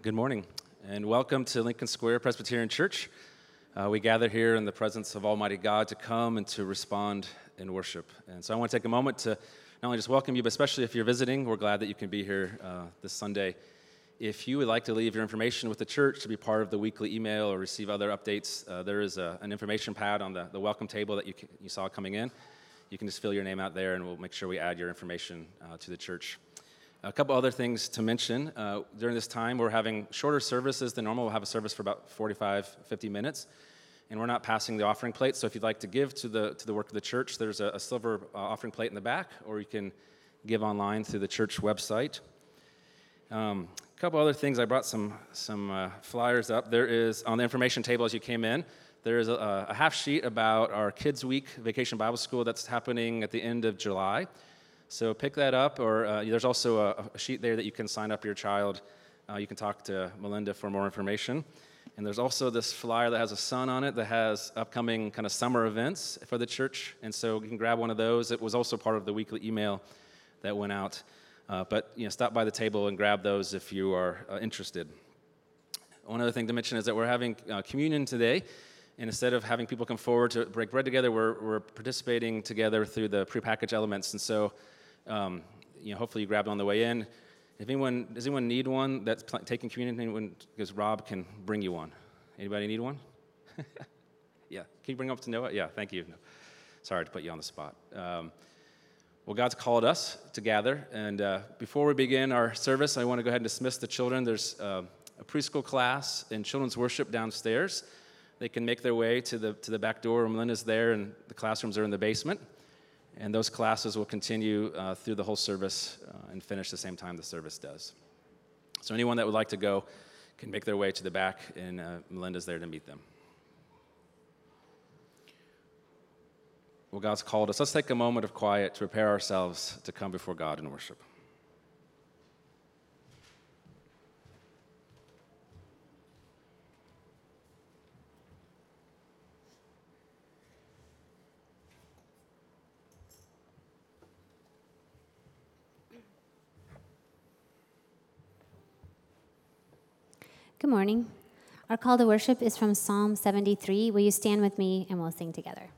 Good morning, and welcome to Lincoln Square Presbyterian Church. Uh, we gather here in the presence of Almighty God to come and to respond in worship. And so I want to take a moment to not only just welcome you, but especially if you're visiting, we're glad that you can be here uh, this Sunday. If you would like to leave your information with the church to be part of the weekly email or receive other updates, uh, there is a, an information pad on the, the welcome table that you, you saw coming in. You can just fill your name out there, and we'll make sure we add your information uh, to the church. A couple other things to mention. Uh, during this time, we're having shorter services than normal. We'll have a service for about 45, 50 minutes. And we're not passing the offering plate. So if you'd like to give to the, to the work of the church, there's a, a silver uh, offering plate in the back, or you can give online through the church website. Um, a couple other things. I brought some, some uh, flyers up. There is, on the information table as you came in, there is a, a half sheet about our Kids Week Vacation Bible School that's happening at the end of July. So pick that up, or uh, there's also a, a, sheet there that you can sign up your child. Uh, you can talk to Melinda for more information. And there's also this flyer that has a sun on it that has upcoming kind of summer events for the church. And so you can grab one of those. It was also part of the weekly email that went out. Uh, but you know, stop by the table and grab those if you are uh, interested. One other thing to mention is that we're having uh, communion today. And instead of having people come forward to break bread together, we're, we're participating together through the prepackaged elements. And so um, you know, hopefully you grabbed on the way in. If anyone, does anyone need one that's pl- taking communion? Anyone, because Rob can bring you one. Anybody need one? yeah. Can you bring up to Noah? Yeah, thank you. No. Sorry to put you on the spot. Um, well, God's called us to gather. And uh, before we begin our service, I want to go ahead and dismiss the children. There's uh, a preschool class and children's worship downstairs. They can make their way to the, to the back door. Melinda's there, and the classrooms are in the basement. And those classes will continue uh, through the whole service uh, and finish the same time the service does. So, anyone that would like to go can make their way to the back, and uh, Melinda's there to meet them. Well, God's called us. Let's take a moment of quiet to prepare ourselves to come before God in worship. Good morning. Our call to worship is from Psalm 73. Will you stand with me and we'll sing together?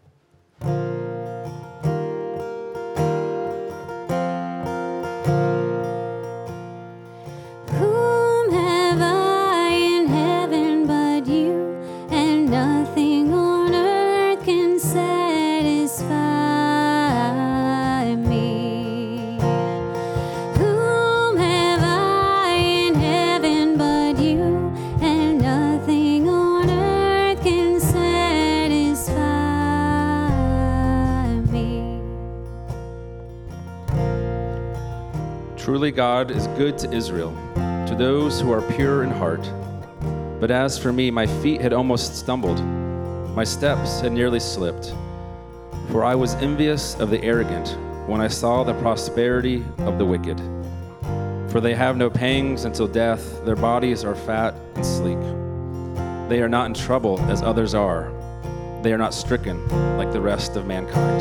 Truly, God is good to Israel, to those who are pure in heart. But as for me, my feet had almost stumbled, my steps had nearly slipped. For I was envious of the arrogant when I saw the prosperity of the wicked. For they have no pangs until death, their bodies are fat and sleek. They are not in trouble as others are, they are not stricken like the rest of mankind.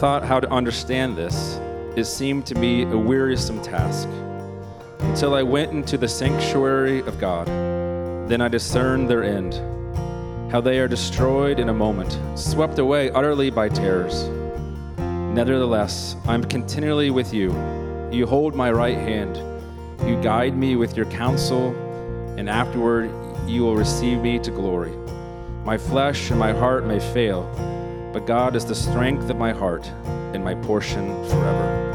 Thought how to understand this, it seemed to me a wearisome task. Until I went into the sanctuary of God, then I discerned their end. How they are destroyed in a moment, swept away utterly by terrors. Nevertheless, I'm continually with you. You hold my right hand. You guide me with your counsel, and afterward you will receive me to glory. My flesh and my heart may fail but God is the strength of my heart and my portion forever.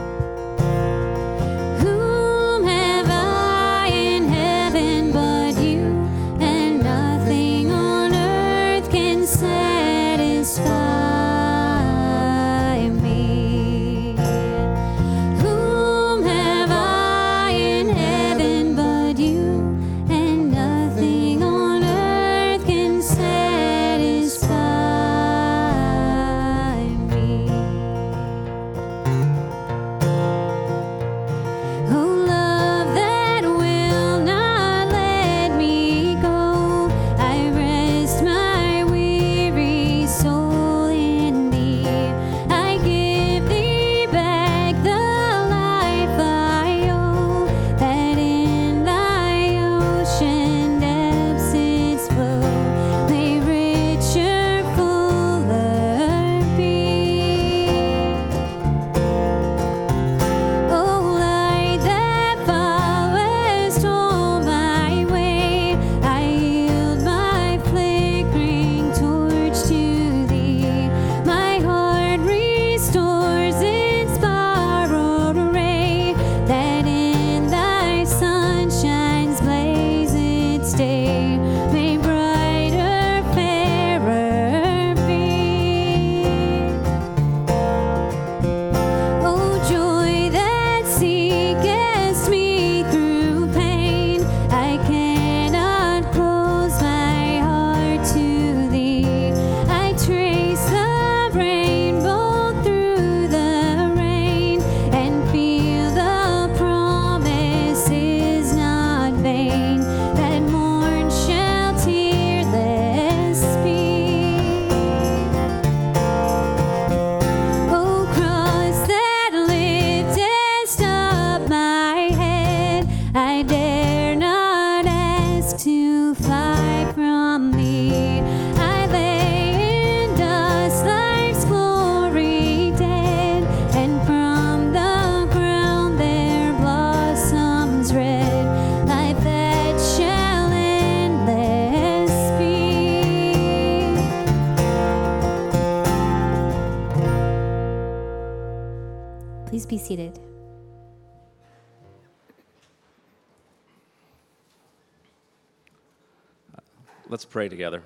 Pray together.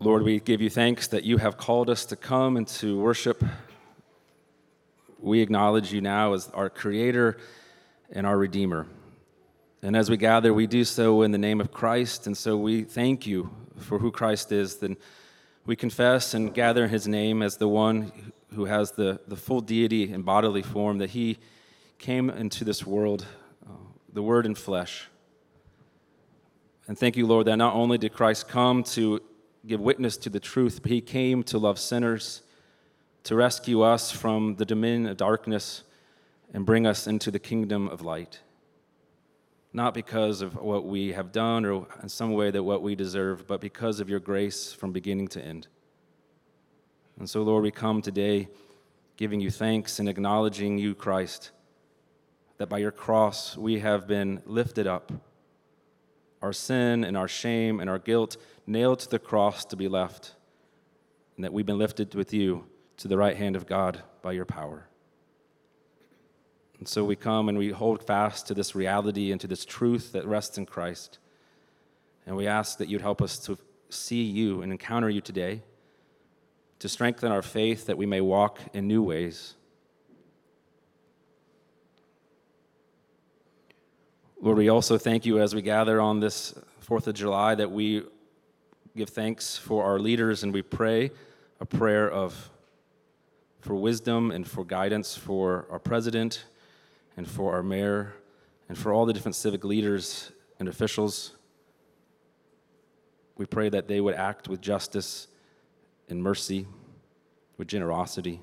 Lord, we give you thanks that you have called us to come and to worship. We acknowledge you now as our Creator and our Redeemer. And as we gather, we do so in the name of Christ. And so we thank you for who Christ is. Then we confess and gather in his name as the one who has the, the full deity and bodily form, that he came into this world, uh, the Word in flesh and thank you, Lord, that not only did Christ come to give witness to the truth, but he came to love sinners, to rescue us from the dominion of darkness, and bring us into the kingdom of light. Not because of what we have done or in some way that what we deserve, but because of your grace from beginning to end. And so, Lord, we come today giving you thanks and acknowledging you, Christ, that by your cross we have been lifted up our sin and our shame and our guilt nailed to the cross to be left, and that we've been lifted with you to the right hand of God by your power. And so we come and we hold fast to this reality and to this truth that rests in Christ. And we ask that you'd help us to see you and encounter you today, to strengthen our faith that we may walk in new ways Lord, we also thank you as we gather on this 4th of July that we give thanks for our leaders and we pray a prayer of for wisdom and for guidance for our president and for our mayor and for all the different civic leaders and officials. We pray that they would act with justice and mercy, with generosity.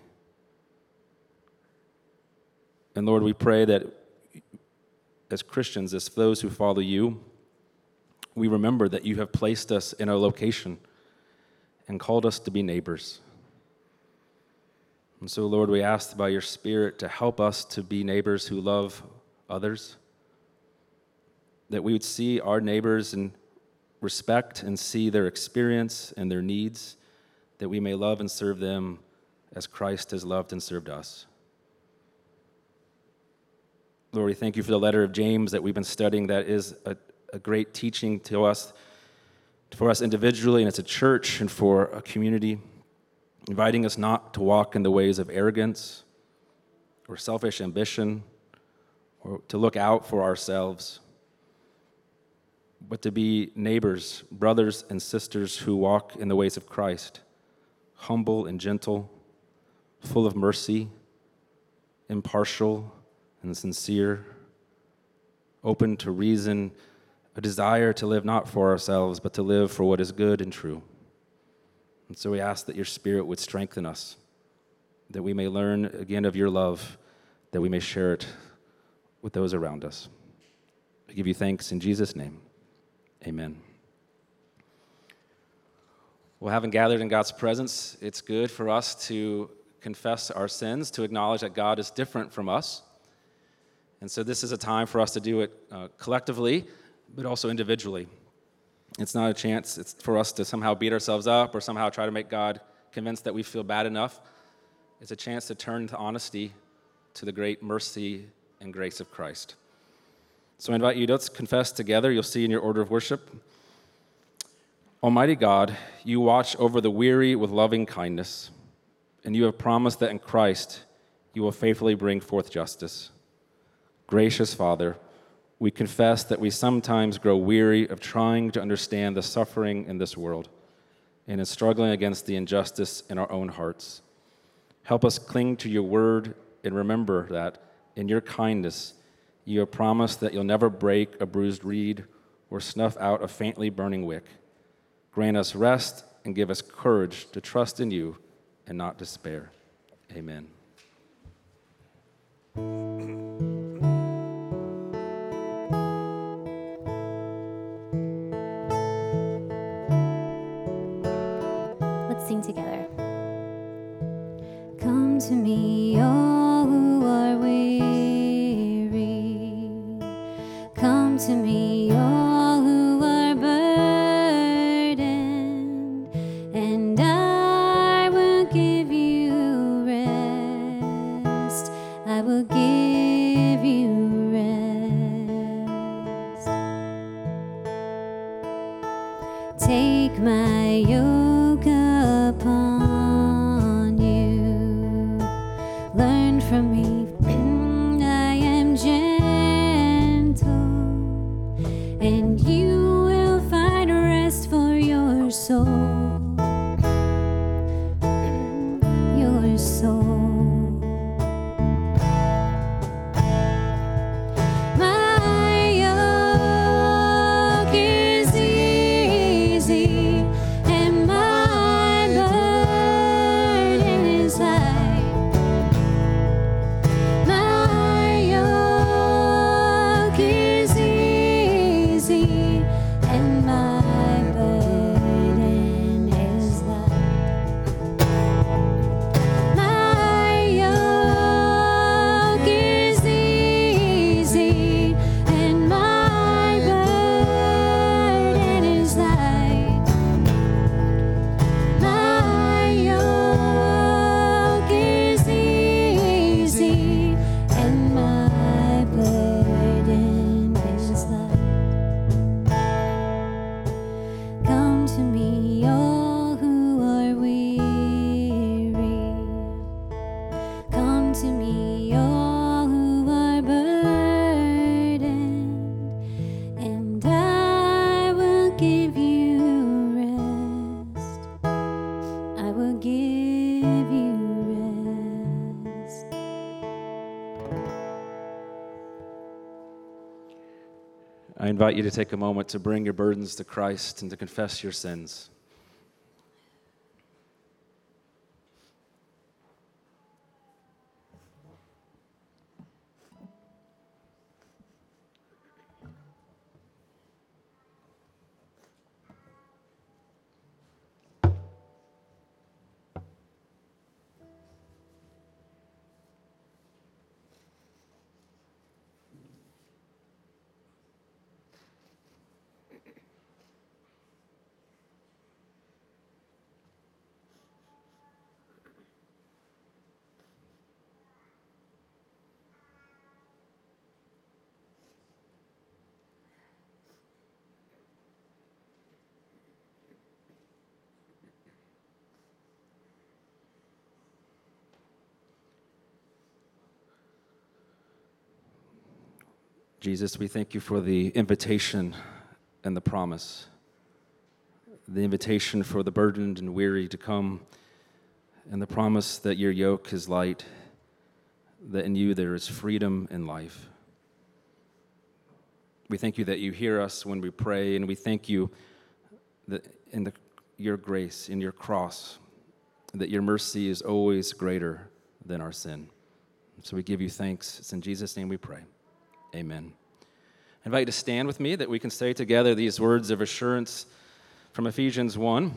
And Lord, we pray that as Christians, as those who follow you, we remember that you have placed us in a location and called us to be neighbors. And so, Lord, we ask by your Spirit to help us to be neighbors who love others, that we would see our neighbors and respect and see their experience and their needs, that we may love and serve them as Christ has loved and served us. Lord, we thank you for the letter of James that we've been studying. That is a, a great teaching to us, for us individually and as a church and for a community, inviting us not to walk in the ways of arrogance or selfish ambition or to look out for ourselves, but to be neighbors, brothers, and sisters who walk in the ways of Christ, humble and gentle, full of mercy, impartial and sincere, open to reason, a desire to live not for ourselves, but to live for what is good and true. And so we ask that your Spirit would strengthen us, that we may learn again of your love, that we may share it with those around us. I give you thanks in Jesus' name. Amen. Well, having gathered in God's presence, it's good for us to confess our sins, to acknowledge that God is different from us and so this is a time for us to do it uh, collectively, but also individually. It's not a chance it's for us to somehow beat ourselves up or somehow try to make God convinced that we feel bad enough. It's a chance to turn to honesty to the great mercy and grace of Christ. So I invite you, let's confess together. You'll see in your order of worship. Almighty God, you watch over the weary with loving kindness, and you have promised that in Christ you will faithfully bring forth justice. Gracious Father, we confess that we sometimes grow weary of trying to understand the suffering in this world and in struggling against the injustice in our own hearts. Help us cling to your word and remember that in your kindness, you have promised that you'll never break a bruised reed or snuff out a faintly burning wick. Grant us rest and give us courage to trust in you and not despair. Amen. To me, all who are weary. Come to me, invite you to take a moment to bring your burdens to Christ and to confess your sins. Jesus, we thank you for the invitation and the promise. The invitation for the burdened and weary to come, and the promise that your yoke is light, that in you there is freedom and life. We thank you that you hear us when we pray, and we thank you that in the, your grace, in your cross, that your mercy is always greater than our sin. So we give you thanks. It's in Jesus' name we pray. Amen. I invite you to stand with me that we can say together these words of assurance from Ephesians 1.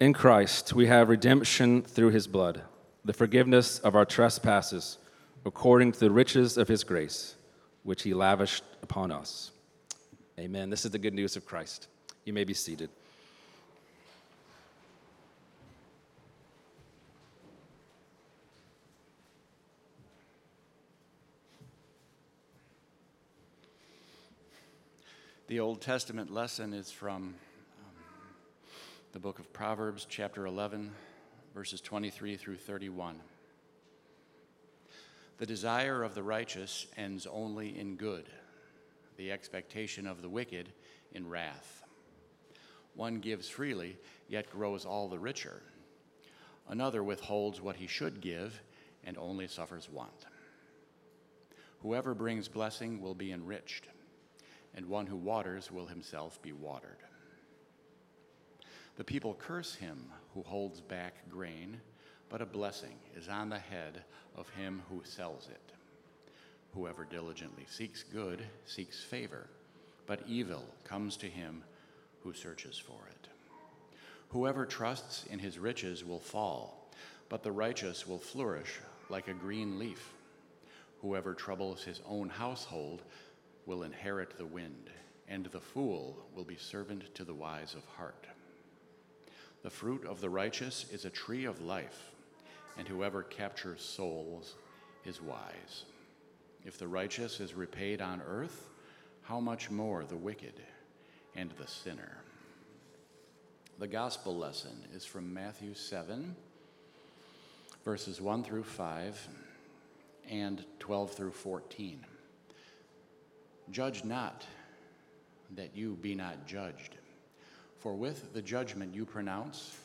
In Christ, we have redemption through his blood, the forgiveness of our trespasses, according to the riches of his grace, which he lavished upon us. Amen. This is the good news of Christ. You may be seated. The Old Testament lesson is from um, the book of Proverbs, chapter 11, verses 23 through 31. The desire of the righteous ends only in good, the expectation of the wicked in wrath. One gives freely, yet grows all the richer. Another withholds what he should give and only suffers want. Whoever brings blessing will be enriched and one who waters will himself be watered. The people curse him who holds back grain, but a blessing is on the head of him who sells it. Whoever diligently seeks good seeks favor, but evil comes to him who searches for it. Whoever trusts in his riches will fall, but the righteous will flourish like a green leaf. Whoever troubles his own household will inherit the wind, and the fool will be servant to the wise of heart. The fruit of the righteous is a tree of life, and whoever captures souls is wise. If the righteous is repaid on earth, how much more the wicked and the sinner? The gospel lesson is from Matthew 7, verses 1 through 5 and 12 through 14. Judge not, that you be not judged. For with the judgment you pronounce,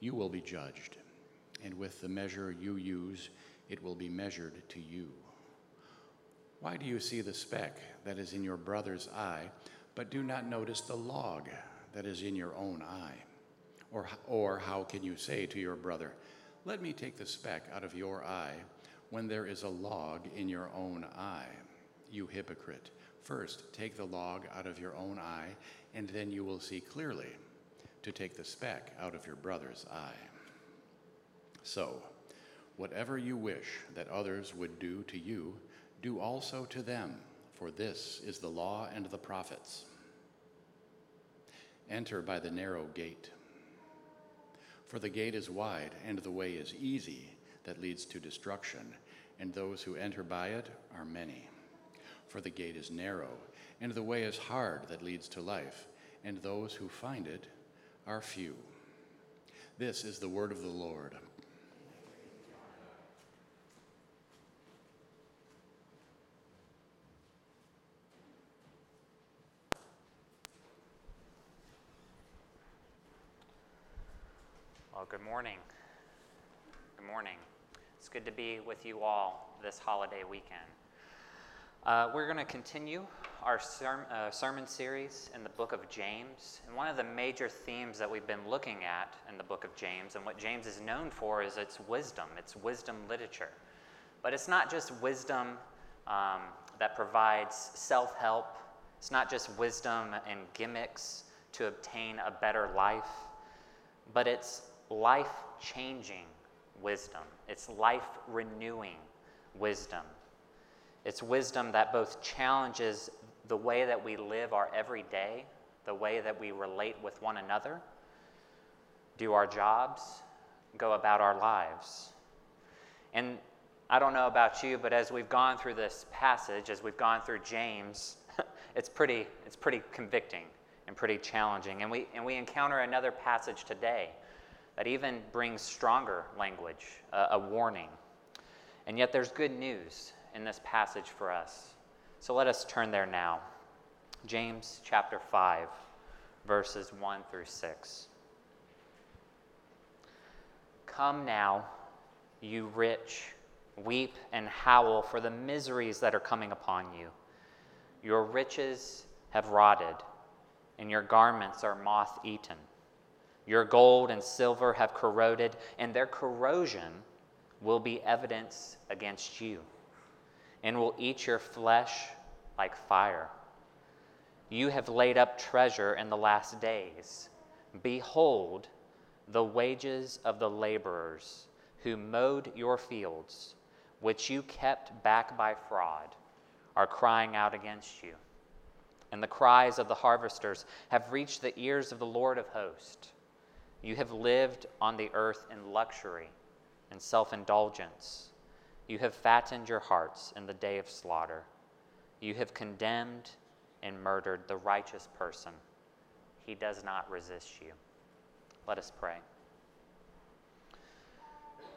you will be judged, and with the measure you use, it will be measured to you. Why do you see the speck that is in your brother's eye, but do not notice the log that is in your own eye? Or, or how can you say to your brother, Let me take the speck out of your eye, when there is a log in your own eye? You hypocrite. First, take the log out of your own eye, and then you will see clearly to take the speck out of your brother's eye. So, whatever you wish that others would do to you, do also to them, for this is the law and the prophets. Enter by the narrow gate. For the gate is wide, and the way is easy that leads to destruction, and those who enter by it are many. For the gate is narrow, and the way is hard that leads to life, and those who find it are few. This is the word of the Lord. Well, good morning. Good morning. It's good to be with you all this holiday weekend. Uh, we're going to continue our ser- uh, sermon series in the book of James. And one of the major themes that we've been looking at in the book of James, and what James is known for, is its wisdom, its wisdom literature. But it's not just wisdom um, that provides self help, it's not just wisdom and gimmicks to obtain a better life, but it's life changing wisdom, it's life renewing wisdom. It's wisdom that both challenges the way that we live our everyday, the way that we relate with one another, do our jobs, go about our lives. And I don't know about you, but as we've gone through this passage, as we've gone through James, it's pretty, it's pretty convicting and pretty challenging. And we, and we encounter another passage today that even brings stronger language, uh, a warning. And yet there's good news in this passage for us. So let us turn there now. James chapter 5, verses 1 through 6. Come now, you rich, weep and howl for the miseries that are coming upon you. Your riches have rotted, and your garments are moth eaten. Your gold and silver have corroded, and their corrosion will be evidence against you, and will eat your flesh like fire. You have laid up treasure in the last days. Behold, the wages of the laborers who mowed your fields, which you kept back by fraud, are crying out against you. And the cries of the harvesters have reached the ears of the Lord of hosts. You have lived on the earth in luxury and self indulgence. You have fattened your hearts in the day of slaughter. You have condemned and murdered the righteous person. He does not resist you. Let us pray.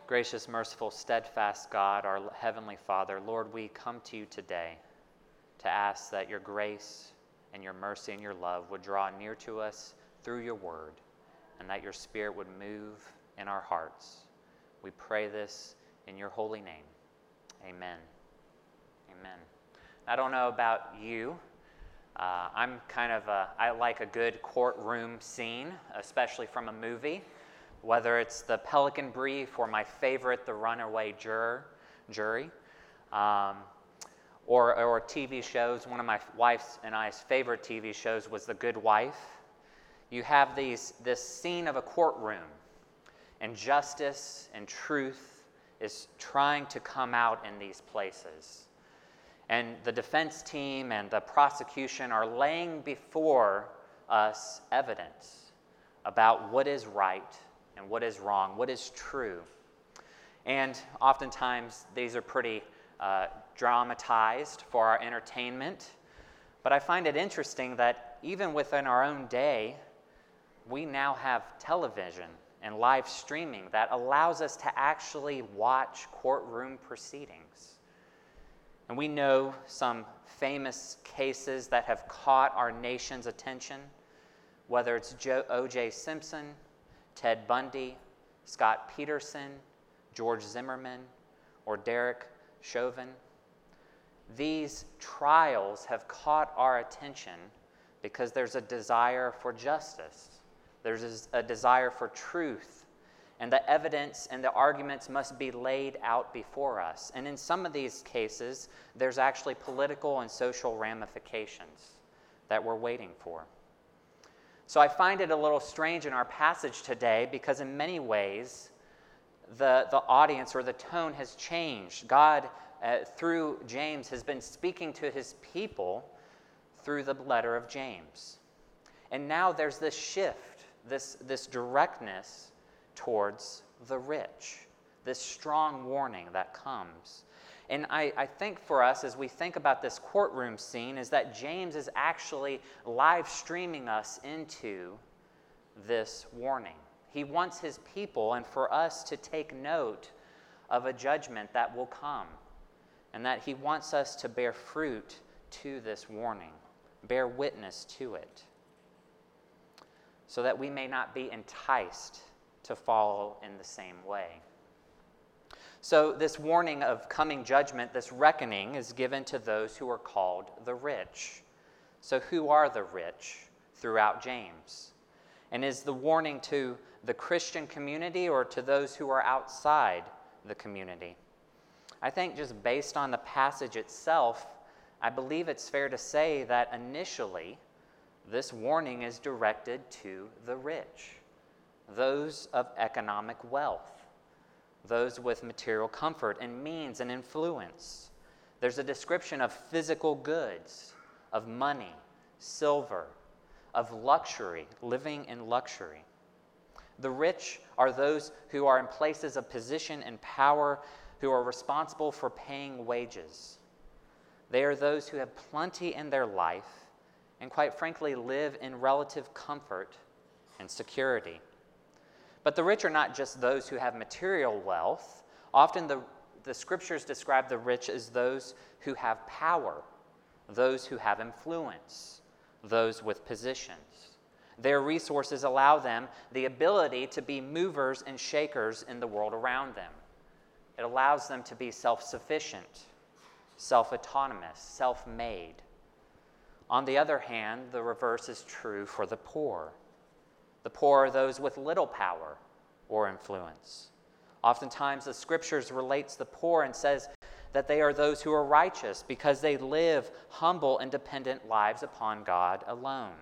Gracious, merciful, steadfast God, our Heavenly Father, Lord, we come to you today to ask that your grace and your mercy and your love would draw near to us through your word, and that your Spirit would move in our hearts. We pray this in your holy name. Amen. Amen. I don't know about you. Uh, I'm kind of a, I like a good courtroom scene, especially from a movie, whether it's the Pelican Brief or my favorite, The Runaway Juror, Jury, um, or, or TV shows. One of my wife's and I's favorite TV shows was The Good Wife. You have these, this scene of a courtroom, and justice and truth is trying to come out in these places. And the defense team and the prosecution are laying before us evidence about what is right and what is wrong, what is true. And oftentimes, these are pretty uh, dramatized for our entertainment. But I find it interesting that even within our own day, we now have television and live streaming that allows us to actually watch courtroom proceedings. And we know some famous cases that have caught our nation's attention, whether it's O.J. Simpson, Ted Bundy, Scott Peterson, George Zimmerman, or Derek Chauvin. These trials have caught our attention because there's a desire for justice, there's a desire for truth, and the evidence and the arguments must be laid out before us. And in some of these cases, there's actually political and social ramifications that we're waiting for. So I find it a little strange in our passage today because, in many ways, the, the audience or the tone has changed. God, uh, through James, has been speaking to his people through the letter of James. And now there's this shift, this, this directness towards the rich, this strong warning that comes. And I, I, think for us, as we think about this courtroom scene, is that James is actually live streaming us into this warning. He wants his people and for us to take note of a judgment that will come, and that he wants us to bear fruit to this warning, bear witness to it, so that we may not be enticed to follow in the same way. So, this warning of coming judgment, this reckoning, is given to those who are called the rich. So, who are the rich throughout James? And is the warning to the Christian community or to those who are outside the community? I think just based on the passage itself, I believe it's fair to say that initially this warning is directed to the rich, those of economic wealth, those with material comfort and means and influence. There's a description of physical goods, of money, silver, of luxury, living in luxury. The rich are those who are in places of position and power, who are responsible for paying wages. They are those who have plenty in their life and, quite frankly, live in relative comfort and security. But the rich are not just those who have material wealth. Often the, the scriptures describe the rich as those who have power, those who have influence, those with positions. Their resources allow them the ability to be movers and shakers in the world around them. It allows them to be self sufficient, self autonomous, self made. On the other hand, the reverse is true for the poor. The poor are those with little power or influence. Oftentimes, the scriptures relates the poor and says that they are those who are righteous because they live humble and dependent lives upon God alone.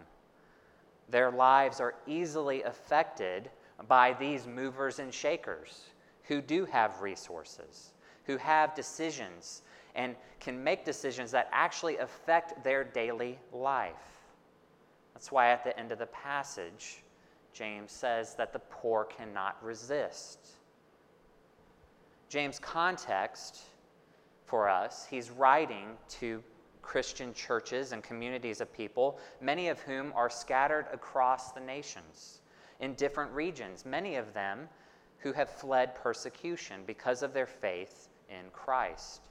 Their lives are easily affected by these movers and shakers who do have resources, who have decisions, and can make decisions that actually affect their daily life. That's why at the end of the passage, James says that the poor cannot resist. James' context for us, he's writing to Christian churches and communities of people, many of whom are scattered across the nations in different regions, many of them who have fled persecution because of their faith in Christ.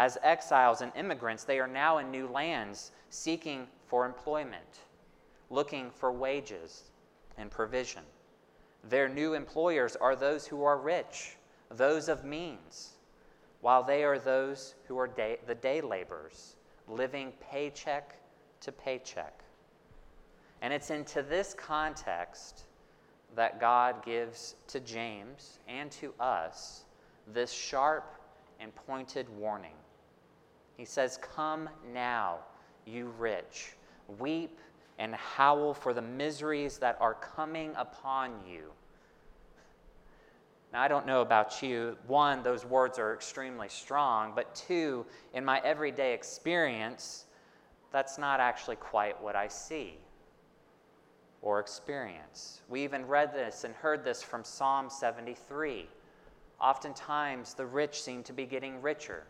As exiles and immigrants, they are now in new lands seeking for employment, looking for wages and provision. Their new employers are those who are rich, those of means while they are those who are day, the day laborers, living paycheck to paycheck. And it's into this context that God gives to James and to us this sharp and pointed warning. He says, Come now, you rich, weep and howl for the miseries that are coming upon you. Now, I don't know about you. One, those words are extremely strong, but two, in my everyday experience, that's not actually quite what I see or experience. We even read this and heard this from Psalm 73. Oftentimes, the rich seem to be getting richer.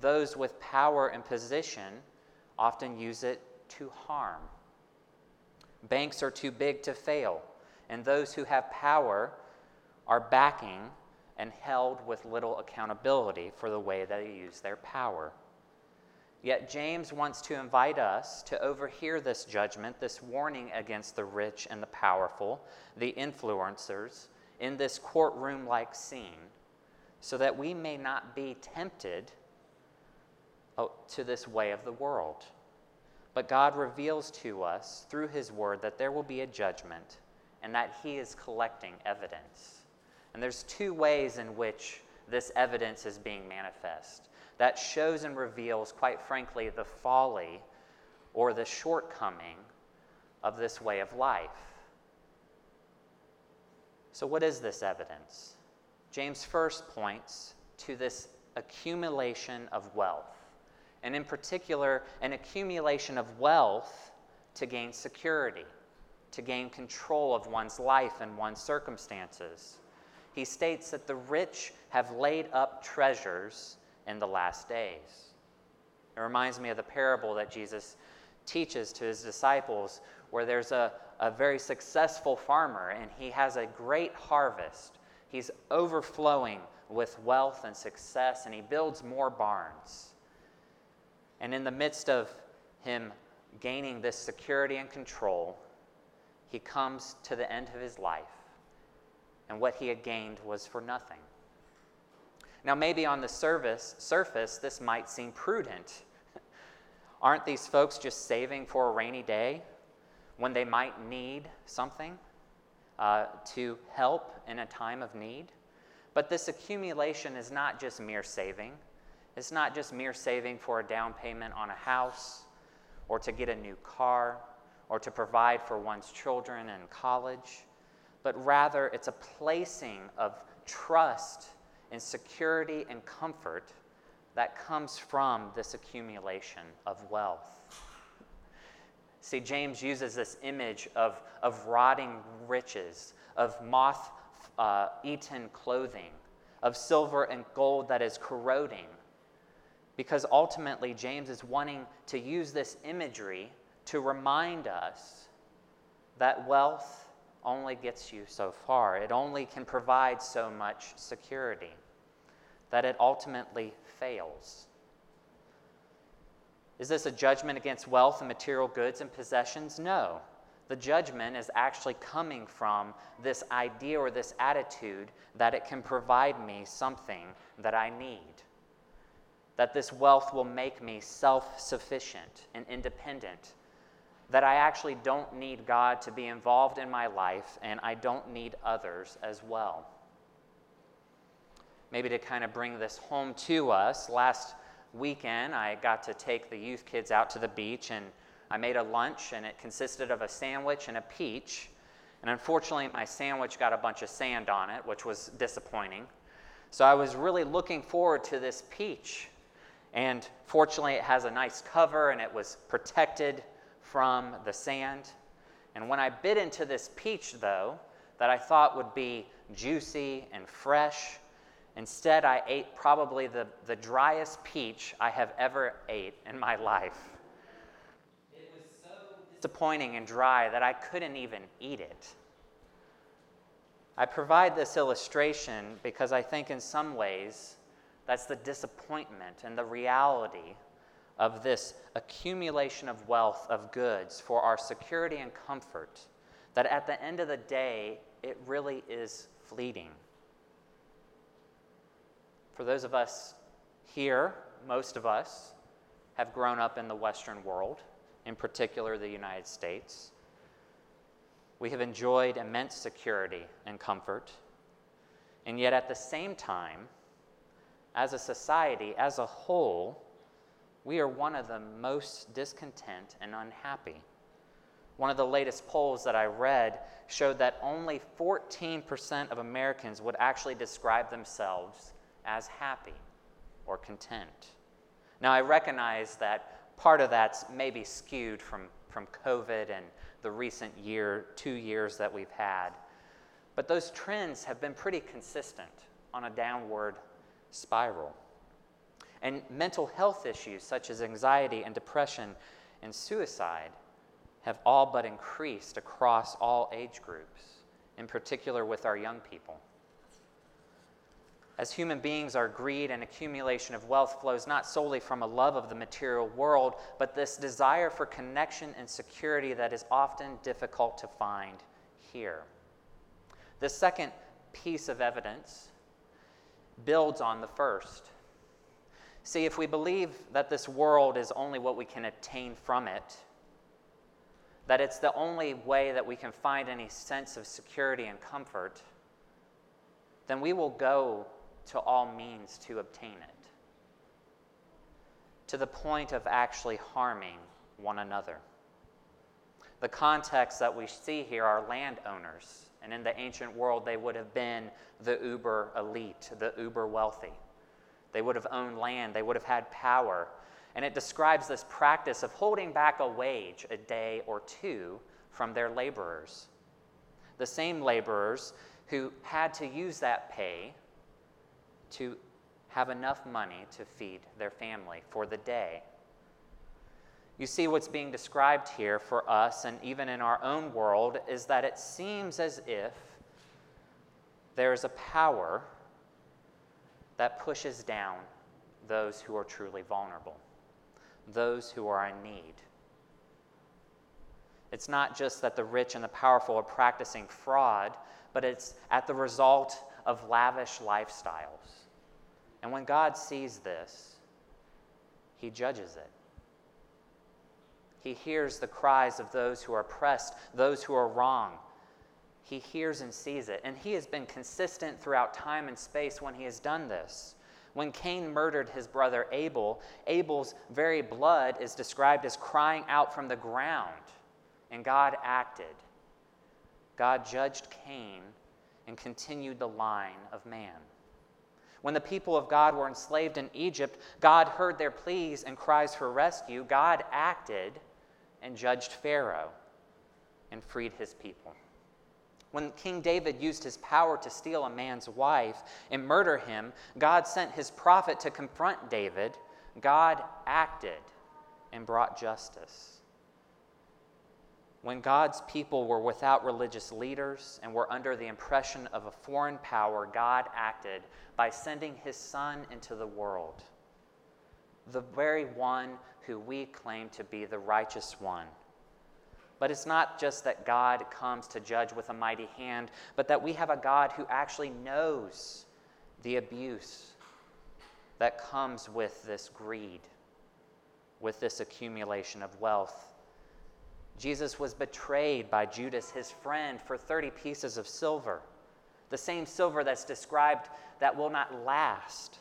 Those with power and position often use it to harm. Banks are too big to fail and those who have power are backing and held with little accountability for the way they use their power. Yet James wants to invite us to overhear this judgment, this warning against the rich and the powerful, the influencers, in this courtroom like scene, so that we may not be tempted Oh, to this way of the world. But God reveals to us through His Word that there will be a judgment and that He is collecting evidence. And there's two ways in which this evidence is being manifest that shows and reveals, quite frankly, the folly or the shortcoming of this way of life. So, what is this evidence? James first points to this accumulation of wealth, and in particular, an accumulation of wealth to gain security, to gain control of one's life and one's circumstances. He states that the rich have laid up treasures in the last days. It reminds me of the parable that Jesus teaches to his disciples, where there's a, a very successful farmer and he has a great harvest. He's overflowing with wealth and success, and he builds more barns. And in the midst of him gaining this security and control, he comes to the end of his life, and what he had gained was for nothing. Now, maybe on the surface, surface this might seem prudent. Aren't these folks just saving for a rainy day when they might need something uh, to help in a time of need? But this accumulation is not just mere saving. It's not just mere saving for a down payment on a house or to get a new car or to provide for one's children in college, but rather it's a placing of trust and security and comfort that comes from this accumulation of wealth. See, James uses this image of, of rotting riches, of moth uh, eaten clothing, of silver and gold that is corroding. Because ultimately, James is wanting to use this imagery to remind us that wealth only gets you so far. It only can provide so much security, that it ultimately fails. Is this a judgment against wealth and material goods and possessions? No. The judgment is actually coming from this idea or this attitude that it can provide me something that I need. That this wealth will make me self sufficient and independent that I actually don't need God to be involved in my life and I don't need others as well. Maybe to kind of bring this home to us, last weekend I got to take the youth kids out to the beach and I made a lunch and it consisted of a sandwich and a peach. And unfortunately, my sandwich got a bunch of sand on it, which was disappointing. So I was really looking forward to this peach. And fortunately, it has a nice cover and it was protected from the sand. And when I bit into this peach, though, that I thought would be juicy and fresh, instead I ate probably the, the driest peach I have ever ate in my life. It was so disappointing and dry that I couldn't even eat it. I provide this illustration because I think in some ways that's the disappointment and the reality of this accumulation of wealth of goods for our security and comfort, that at the end of the day, it really is fleeting. For those of us here, most of us have grown up in the Western world, in particular the United States. We have enjoyed immense security and comfort. And yet, at the same time, as a society, as a whole, we are one of the most discontent and unhappy. One of the latest polls that I read showed that only 14% of Americans would actually describe themselves as happy or content. Now, I recognize that part of that's maybe skewed from, from COVID and the recent year, two years that we've had. But those trends have been pretty consistent on a downward spiral. And mental health issues such as anxiety and depression and suicide have all but increased across all age groups. in particular with our young people. As human beings, our greed and accumulation of wealth flows not solely from a love of the material world, but this desire for connection and security that is often difficult to find here. The second piece of evidence builds on the first. See, if we believe that this world is only what we can obtain from it, that it's the only way that we can find any sense of security and comfort, then we will go to all means to obtain it, to the point of actually harming one another. The context that we see here are landowners, and in the ancient world, they would have been the uber elite, the uber wealthy. They would have owned land, they would have had power. And it describes this practice of holding back a wage a day or two from their laborers. The same laborers who had to use that pay to have enough money to feed their family for the day. You see, what's being described here for us and even in our own world is that it seems as if there is a power that pushes down those who are truly vulnerable, those who are in need. It's not just that the rich and the powerful are practicing fraud, but it's at the result of lavish lifestyles. And when God sees this, he judges it. He hears the cries of those who are oppressed, those who are wrong. He hears and sees it. And he has been consistent throughout time and space when he has done this. When Cain murdered his brother Abel, Abel's very blood is described as crying out from the ground, and God acted. God judged Cain and continued the line of man. When the people of God were enslaved in Egypt, God heard their pleas and cries for rescue. God acted and judged Pharaoh and freed his people. When King David used his power to steal a man's wife and murder him, God sent his prophet to confront David. God acted and brought justice. When God's people were without religious leaders and were under the impression of a foreign power, God acted by sending his Son into the world, the very one who we claim to be the righteous one. But it's not just that God comes to judge with a mighty hand, but that we have a God who actually knows the abuse that comes with this greed, with this accumulation of wealth Jesus was betrayed by Judas, his friend, for 30 pieces of silver, the same silver that's described that will not last.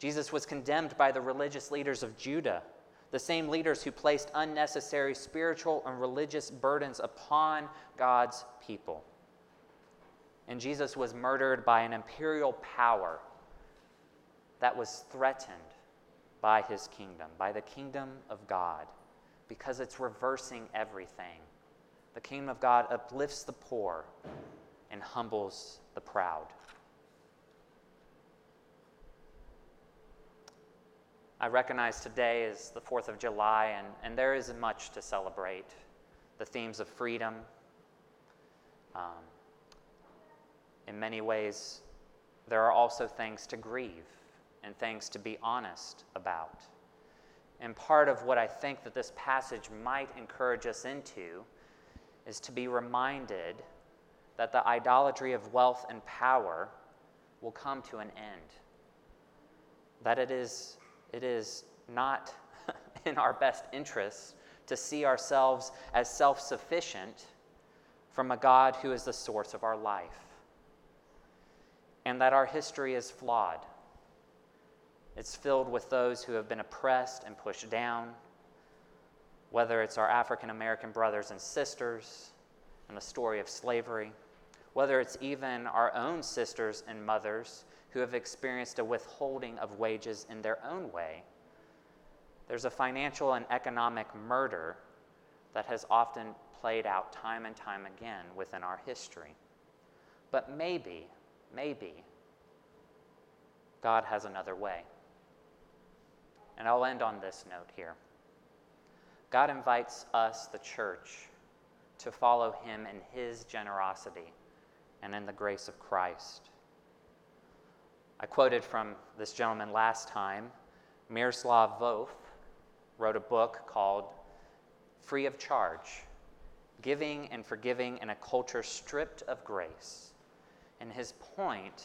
Jesus was condemned by the religious leaders of Judah, the same leaders who placed unnecessary spiritual and religious burdens upon God's people. And Jesus was murdered by an imperial power that was threatened by his kingdom, by the kingdom of God because it's reversing everything. The kingdom of God uplifts the poor and humbles the proud. I recognize today is the 4th of July, and, and there is much to celebrate. The themes of freedom. Um, in many ways, there are also things to grieve and things to be honest about. And part of what I think that this passage might encourage us into is to be reminded that the idolatry of wealth and power will come to an end. That it is, it is not in our best interests to see ourselves as self sufficient from a God who is the source of our life. And that our history is flawed it's filled with those who have been oppressed and pushed down, whether it's our African American brothers and sisters and the story of slavery, whether it's even our own sisters and mothers who have experienced a withholding of wages in their own way. There's a financial and economic murder that has often played out time and time again within our history. But maybe, maybe, God has another way. And I'll end on this note here God invites us, the church, to follow him in his generosity and in the grace of Christ. I quoted from this gentleman last time. Miroslav Volf wrote a book called Free of Charge Giving and Forgiving in a Culture Stripped of Grace. And his point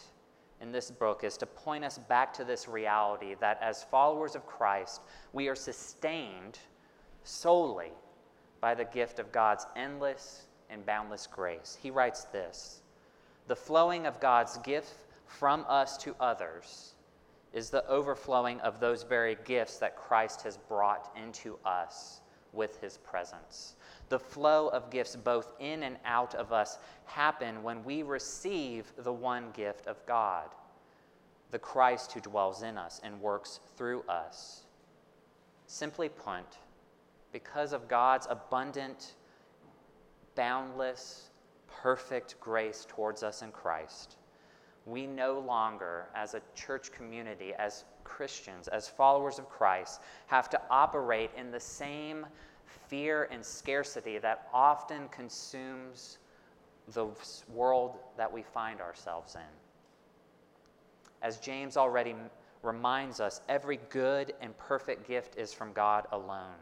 in this book is to point us back to this reality that as followers of Christ, we are sustained solely by the gift of God's endless and boundless grace. He writes this The flowing of God's gift from us to others is the overflowing of those very gifts that Christ has brought into us with his presence. The flow of gifts, both in and out of us, happen when we receive the one gift of God, the Christ who dwells in us and works through us. Simply put, because of God's abundant, boundless, perfect grace towards us in Christ, we no longer, as a church community, as Christians, as followers of Christ, have to operate in the same fear and scarcity that often consumes the world that we find ourselves in. As James already reminds us, every good and perfect gift is from God alone.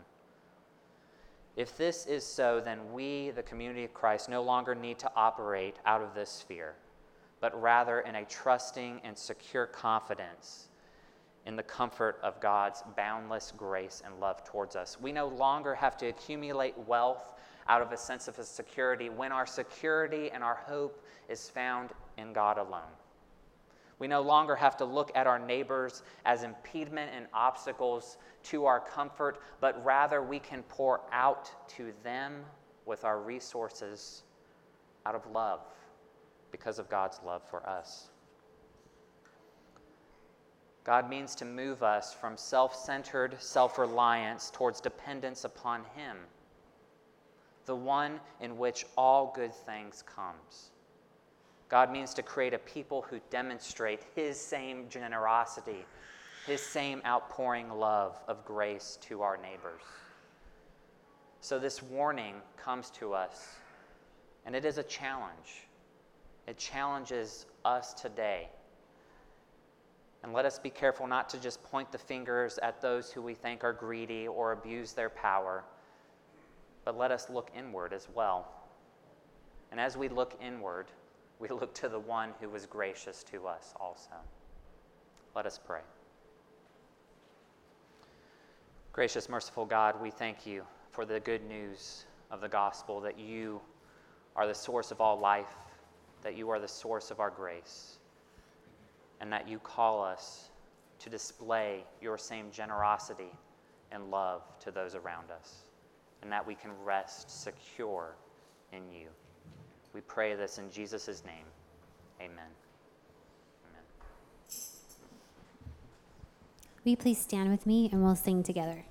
If this is so, then we, the community of Christ, no longer need to operate out of this fear, but rather in a trusting and secure confidence in the comfort of God's boundless grace and love towards us. We no longer have to accumulate wealth out of a sense of security when our security and our hope is found in God alone. We no longer have to look at our neighbors as impediment and obstacles to our comfort, but rather we can pour out to them with our resources out of love because of God's love for us. God means to move us from self centered self reliance towards dependence upon Him, the one in which all good things comes. God means to create a people who demonstrate His same generosity, His same outpouring love of grace to our neighbors. So, this warning comes to us, and it is a challenge. It challenges us today and let us be careful not to just point the fingers at those who we think are greedy or abuse their power, but let us look inward as well. And as we look inward, we look to the one who was gracious to us also. Let us pray. Gracious, merciful God, we thank you for the good news of the gospel that you are the source of all life, that you are the source of our grace and that you call us to display your same generosity and love to those around us, and that we can rest secure in you. We pray this in Jesus' name. Amen. Amen. Will you please stand with me and we'll sing together?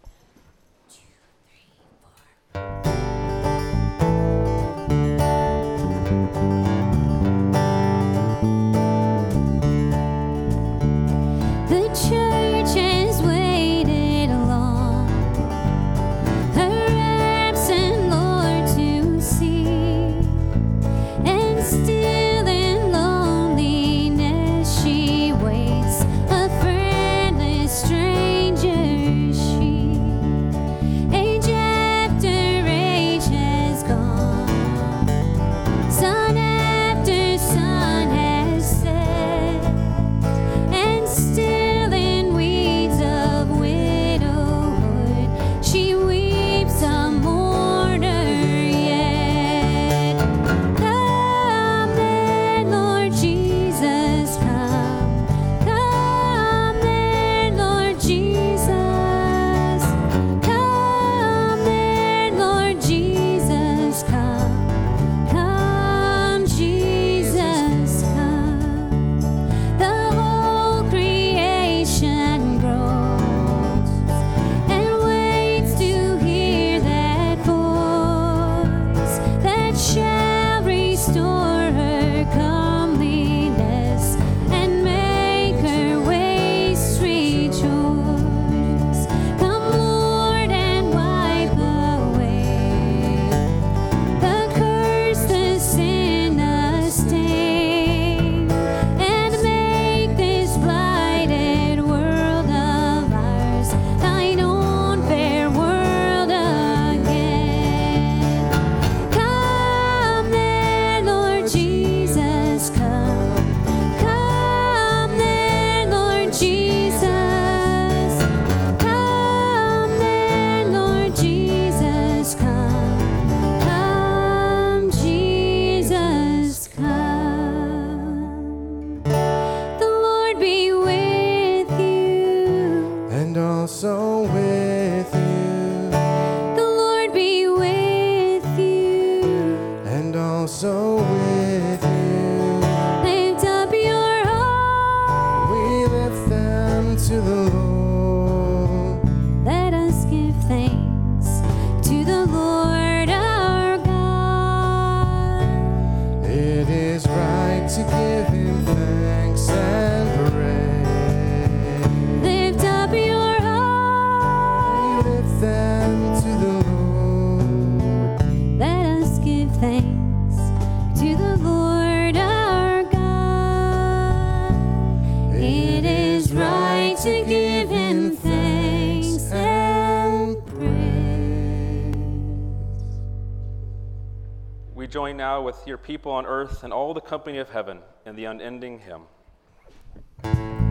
People on earth and all the company of heaven in the unending hymn.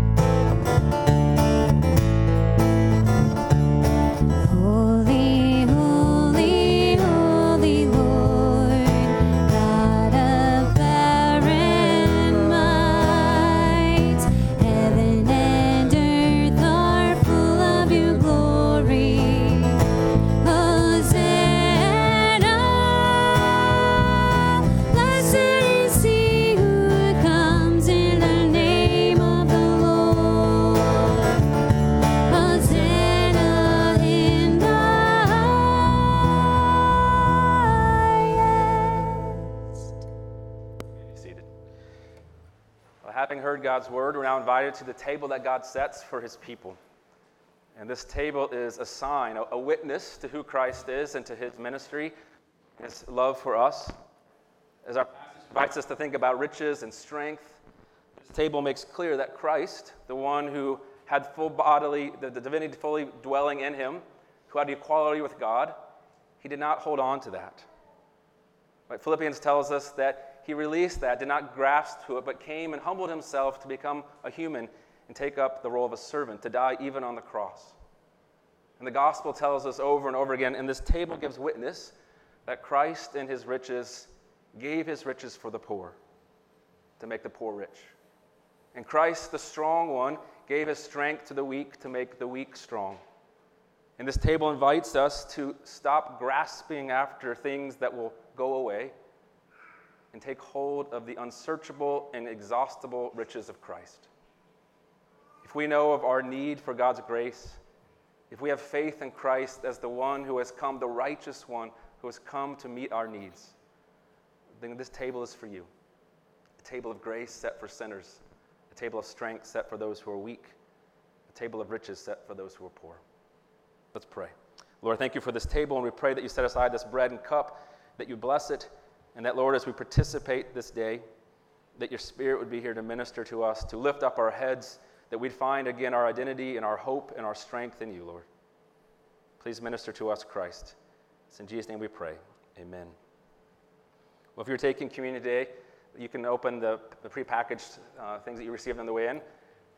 God's word, we're now invited to the table that God sets for his people. And this table is a sign, a, a witness to who Christ is and to his ministry, his love for us. As our passage invites us to think about riches and strength, this table makes clear that Christ, the one who had full bodily, the, the divinity fully dwelling in him, who had equality with God, he did not hold on to that. Right? Philippians tells us that he released that, did not grasp to it, but came and humbled himself to become a human and take up the role of a servant, to die even on the cross. And the gospel tells us over and over again, and this table gives witness that Christ in his riches gave his riches for the poor, to make the poor rich. And Christ, the strong one, gave his strength to the weak to make the weak strong. And this table invites us to stop grasping after things that will go away and take hold of the unsearchable and exhaustible riches of Christ. If we know of our need for God's grace, if we have faith in Christ as the one who has come, the righteous one who has come to meet our needs, then this table is for you. A table of grace set for sinners, a table of strength set for those who are weak, a table of riches set for those who are poor. Let's pray. Lord, thank you for this table, and we pray that you set aside this bread and cup, that you bless it, and that, Lord, as we participate this day, that your Spirit would be here to minister to us, to lift up our heads, that we'd find again our identity and our hope and our strength in you, Lord. Please minister to us, Christ. It's in Jesus' name we pray. Amen. Well, if you're taking communion today, you can open the, the prepackaged uh, things that you received on the way in.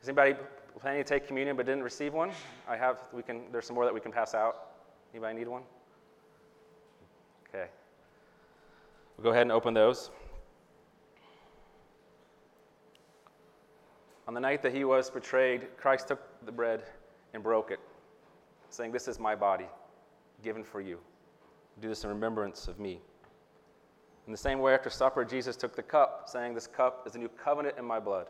Is anybody planning to take communion but didn't receive one? I have. We can. There's some more that we can pass out. Anybody need one? Okay. We'll go ahead and open those. On the night that he was betrayed, Christ took the bread and broke it, saying, This is my body, given for you. Do this in remembrance of me. In the same way, after supper, Jesus took the cup, saying, This cup is a new covenant in my blood.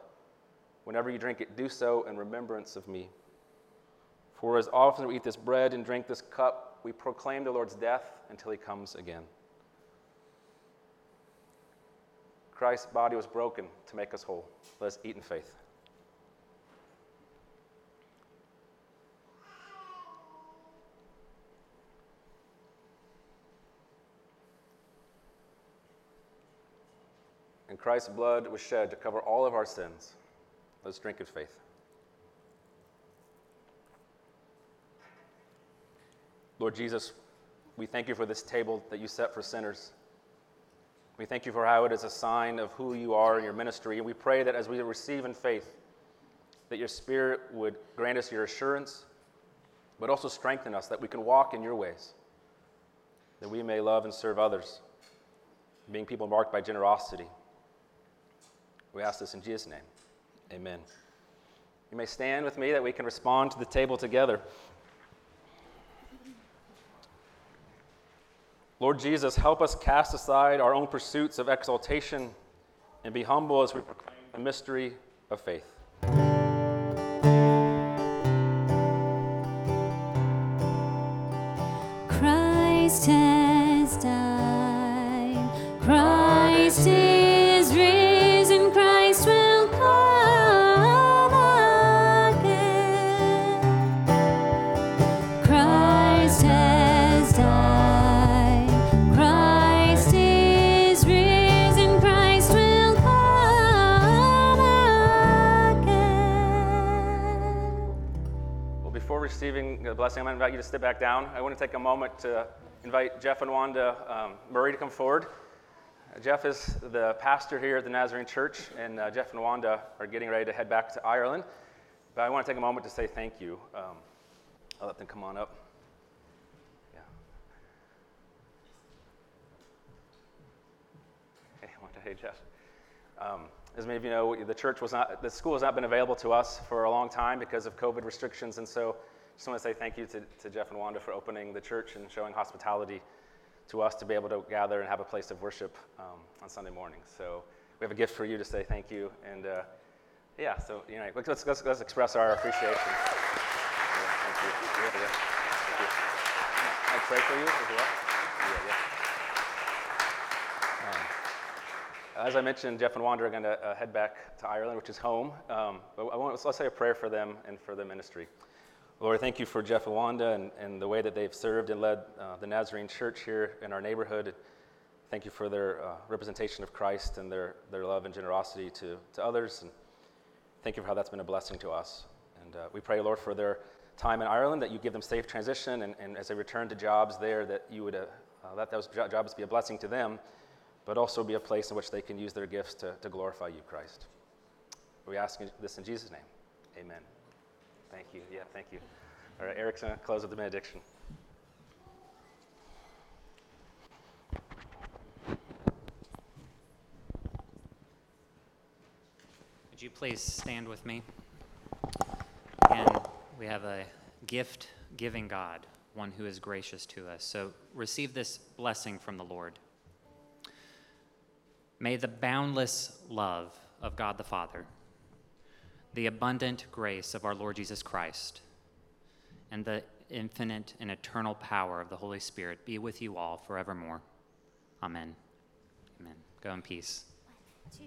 Whenever you drink it, do so in remembrance of me. For as often as we eat this bread and drink this cup, we proclaim the Lord's death until he comes again. Christ's body was broken to make us whole. Let us eat in faith. And Christ's blood was shed to cover all of our sins. Let's drink in faith. Lord Jesus, we thank you for this table that you set for sinners. We thank you for how it is a sign of who you are in your ministry. And we pray that as we receive in faith, that your Spirit would grant us your assurance, but also strengthen us that we can walk in your ways, that we may love and serve others, being people marked by generosity. We ask this in Jesus' name. Amen. You may stand with me that we can respond to the table together. Lord Jesus, help us cast aside our own pursuits of exaltation and be humble as we proclaim the mystery of faith. The blessing, I'm going to invite you to step back down. I want to take a moment to invite Jeff and Wanda um, Murray to come forward. Jeff is the pastor here at the Nazarene Church, and uh, Jeff and Wanda are getting ready to head back to Ireland. But I want to take a moment to say thank you. Um, I'll let them come on up. Yeah. Hey, Wanda. Hey, Jeff. Um, as many of you know, the church was not, the school has not been available to us for a long time because of COVID restrictions. And so just want to say thank you to, to Jeff and Wanda for opening the church and showing hospitality to us to be able to gather and have a place of worship um, on Sunday mornings. So we have a gift for you to say thank you. And uh, yeah, so you know, let's, let's, let's express our appreciation. Yeah, thank you. Yeah, yeah. Thank you. Can I pray for you as well? Yeah, yeah. As I mentioned, Jeff and Wanda are going to uh, head back to Ireland, which is home. Um, but I want, let's say a prayer for them and for the ministry. Lord, thank you for Jeff and Wanda and, and the way that they've served and led uh, the Nazarene Church here in our neighborhood. Thank you for their uh, representation of Christ and their, their love and generosity to, to others. And thank you for how that's been a blessing to us. And uh, we pray, Lord, for their time in Ireland, that you give them safe transition, and, and as they return to jobs there, that you would uh, uh, let those jo- jobs be a blessing to them but also be a place in which they can use their gifts to, to glorify you, Christ. We ask this in Jesus' name. Amen. Thank you. Yeah, thank you. All right, Eric's going to close with the benediction. Would you please stand with me? Again, we have a gift giving God, one who is gracious to us. So receive this blessing from the Lord. May the boundless love of God the Father, the abundant grace of our Lord Jesus Christ, and the infinite and eternal power of the Holy Spirit be with you all forevermore. Amen. Amen. Go in peace. Two.